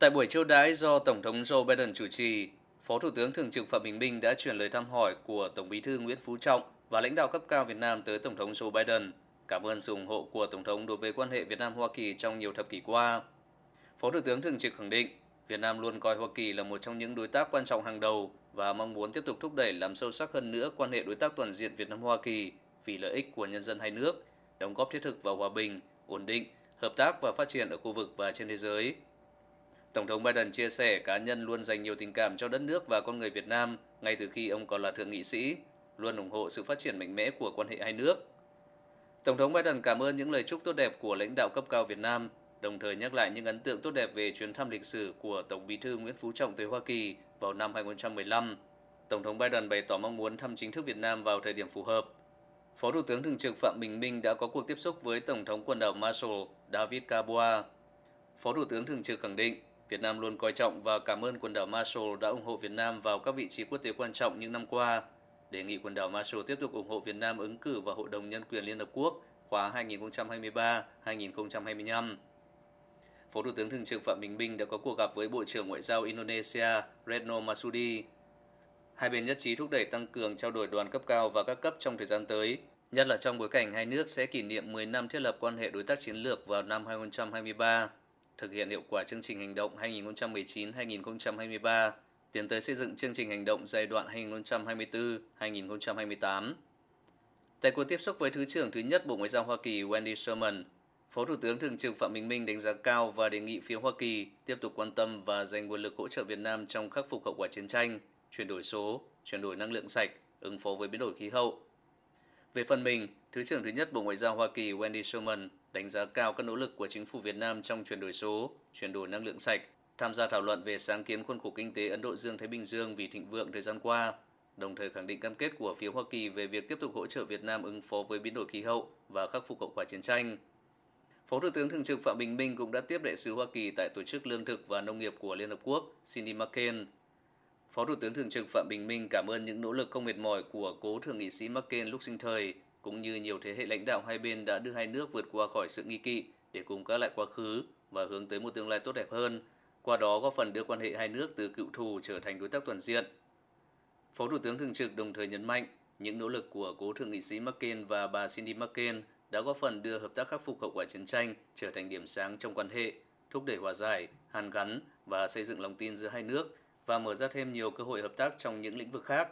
Tại buổi chiêu đãi do Tổng thống Joe Biden chủ trì, Phó Thủ tướng Thường trực Phạm Bình Minh đã chuyển lời thăm hỏi của Tổng bí thư Nguyễn Phú Trọng và lãnh đạo cấp cao Việt Nam tới Tổng thống Joe Biden, cảm ơn sự ủng hộ của Tổng thống đối với quan hệ Việt Nam-Hoa Kỳ trong nhiều thập kỷ qua. Phó Thủ tướng Thường trực khẳng định, Việt Nam luôn coi Hoa Kỳ là một trong những đối tác quan trọng hàng đầu và mong muốn tiếp tục thúc đẩy làm sâu sắc hơn nữa quan hệ đối tác toàn diện Việt Nam-Hoa Kỳ vì lợi ích của nhân dân hai nước, đóng góp thiết thực vào hòa bình, ổn định, hợp tác và phát triển ở khu vực và trên thế giới. Tổng thống Biden chia sẻ cá nhân luôn dành nhiều tình cảm cho đất nước và con người Việt Nam ngay từ khi ông còn là thượng nghị sĩ, luôn ủng hộ sự phát triển mạnh mẽ của quan hệ hai nước. Tổng thống Biden cảm ơn những lời chúc tốt đẹp của lãnh đạo cấp cao Việt Nam, đồng thời nhắc lại những ấn tượng tốt đẹp về chuyến thăm lịch sử của Tổng bí thư Nguyễn Phú Trọng tới Hoa Kỳ vào năm 2015. Tổng thống Biden bày tỏ mong muốn thăm chính thức Việt Nam vào thời điểm phù hợp. Phó Thủ tướng Thường trực Phạm Bình Minh đã có cuộc tiếp xúc với Tổng thống quần đảo Marshall David Cabua. Phó Thủ tướng Thường trực khẳng định Việt Nam luôn coi trọng và cảm ơn quần đảo Marshall đã ủng hộ Việt Nam vào các vị trí quốc tế quan trọng những năm qua. Đề nghị quần đảo Marshall tiếp tục ủng hộ Việt Nam ứng cử vào Hội đồng Nhân quyền Liên Hợp Quốc khóa 2023-2025. Phó Thủ tướng Thường trực Phạm Bình Minh đã có cuộc gặp với Bộ trưởng Ngoại giao Indonesia Retno Masudi. Hai bên nhất trí thúc đẩy tăng cường trao đổi đoàn cấp cao và các cấp trong thời gian tới, nhất là trong bối cảnh hai nước sẽ kỷ niệm 10 năm thiết lập quan hệ đối tác chiến lược vào năm 2023 thực hiện hiệu quả chương trình hành động 2019-2023, tiến tới xây dựng chương trình hành động giai đoạn 2024-2028. Tại cuộc tiếp xúc với Thứ trưởng thứ nhất Bộ Ngoại giao Hoa Kỳ Wendy Sherman, Phó Thủ tướng Thường trực Phạm Bình Minh đánh giá cao và đề nghị phía Hoa Kỳ tiếp tục quan tâm và dành nguồn lực hỗ trợ Việt Nam trong khắc phục hậu quả chiến tranh, chuyển đổi số, chuyển đổi năng lượng sạch, ứng phó với biến đổi khí hậu. Về phần mình, Thứ trưởng thứ nhất Bộ Ngoại giao Hoa Kỳ Wendy Sherman đánh giá cao các nỗ lực của chính phủ Việt Nam trong chuyển đổi số, chuyển đổi năng lượng sạch, tham gia thảo luận về sáng kiến khuôn khổ kinh tế Ấn Độ Dương-Thái Bình Dương vì thịnh vượng thời gian qua, đồng thời khẳng định cam kết của phía Hoa Kỳ về việc tiếp tục hỗ trợ Việt Nam ứng phó với biến đổi khí hậu và khắc phục hậu quả chiến tranh. Phó Thủ tướng Thường trực Phạm Bình Minh cũng đã tiếp đại sứ Hoa Kỳ tại Tổ chức Lương thực và Nông nghiệp của Liên Hợp Quốc, Cindy McCain. Phó Thủ tướng Thường trực Phạm Bình Minh cảm ơn những nỗ lực không mệt mỏi của cố thượng nghị sĩ McCain lúc sinh thời cũng như nhiều thế hệ lãnh đạo hai bên đã đưa hai nước vượt qua khỏi sự nghi kỵ để cùng các lại quá khứ và hướng tới một tương lai tốt đẹp hơn, qua đó góp phần đưa quan hệ hai nước từ cựu thù trở thành đối tác toàn diện. Phó Thủ tướng Thường trực đồng thời nhấn mạnh những nỗ lực của cố thượng nghị sĩ McCain và bà Cindy McCain đã góp phần đưa hợp tác khắc phục hậu quả chiến tranh trở thành điểm sáng trong quan hệ, thúc đẩy hòa giải, hàn gắn và xây dựng lòng tin giữa hai nước và mở ra thêm nhiều cơ hội hợp tác trong những lĩnh vực khác.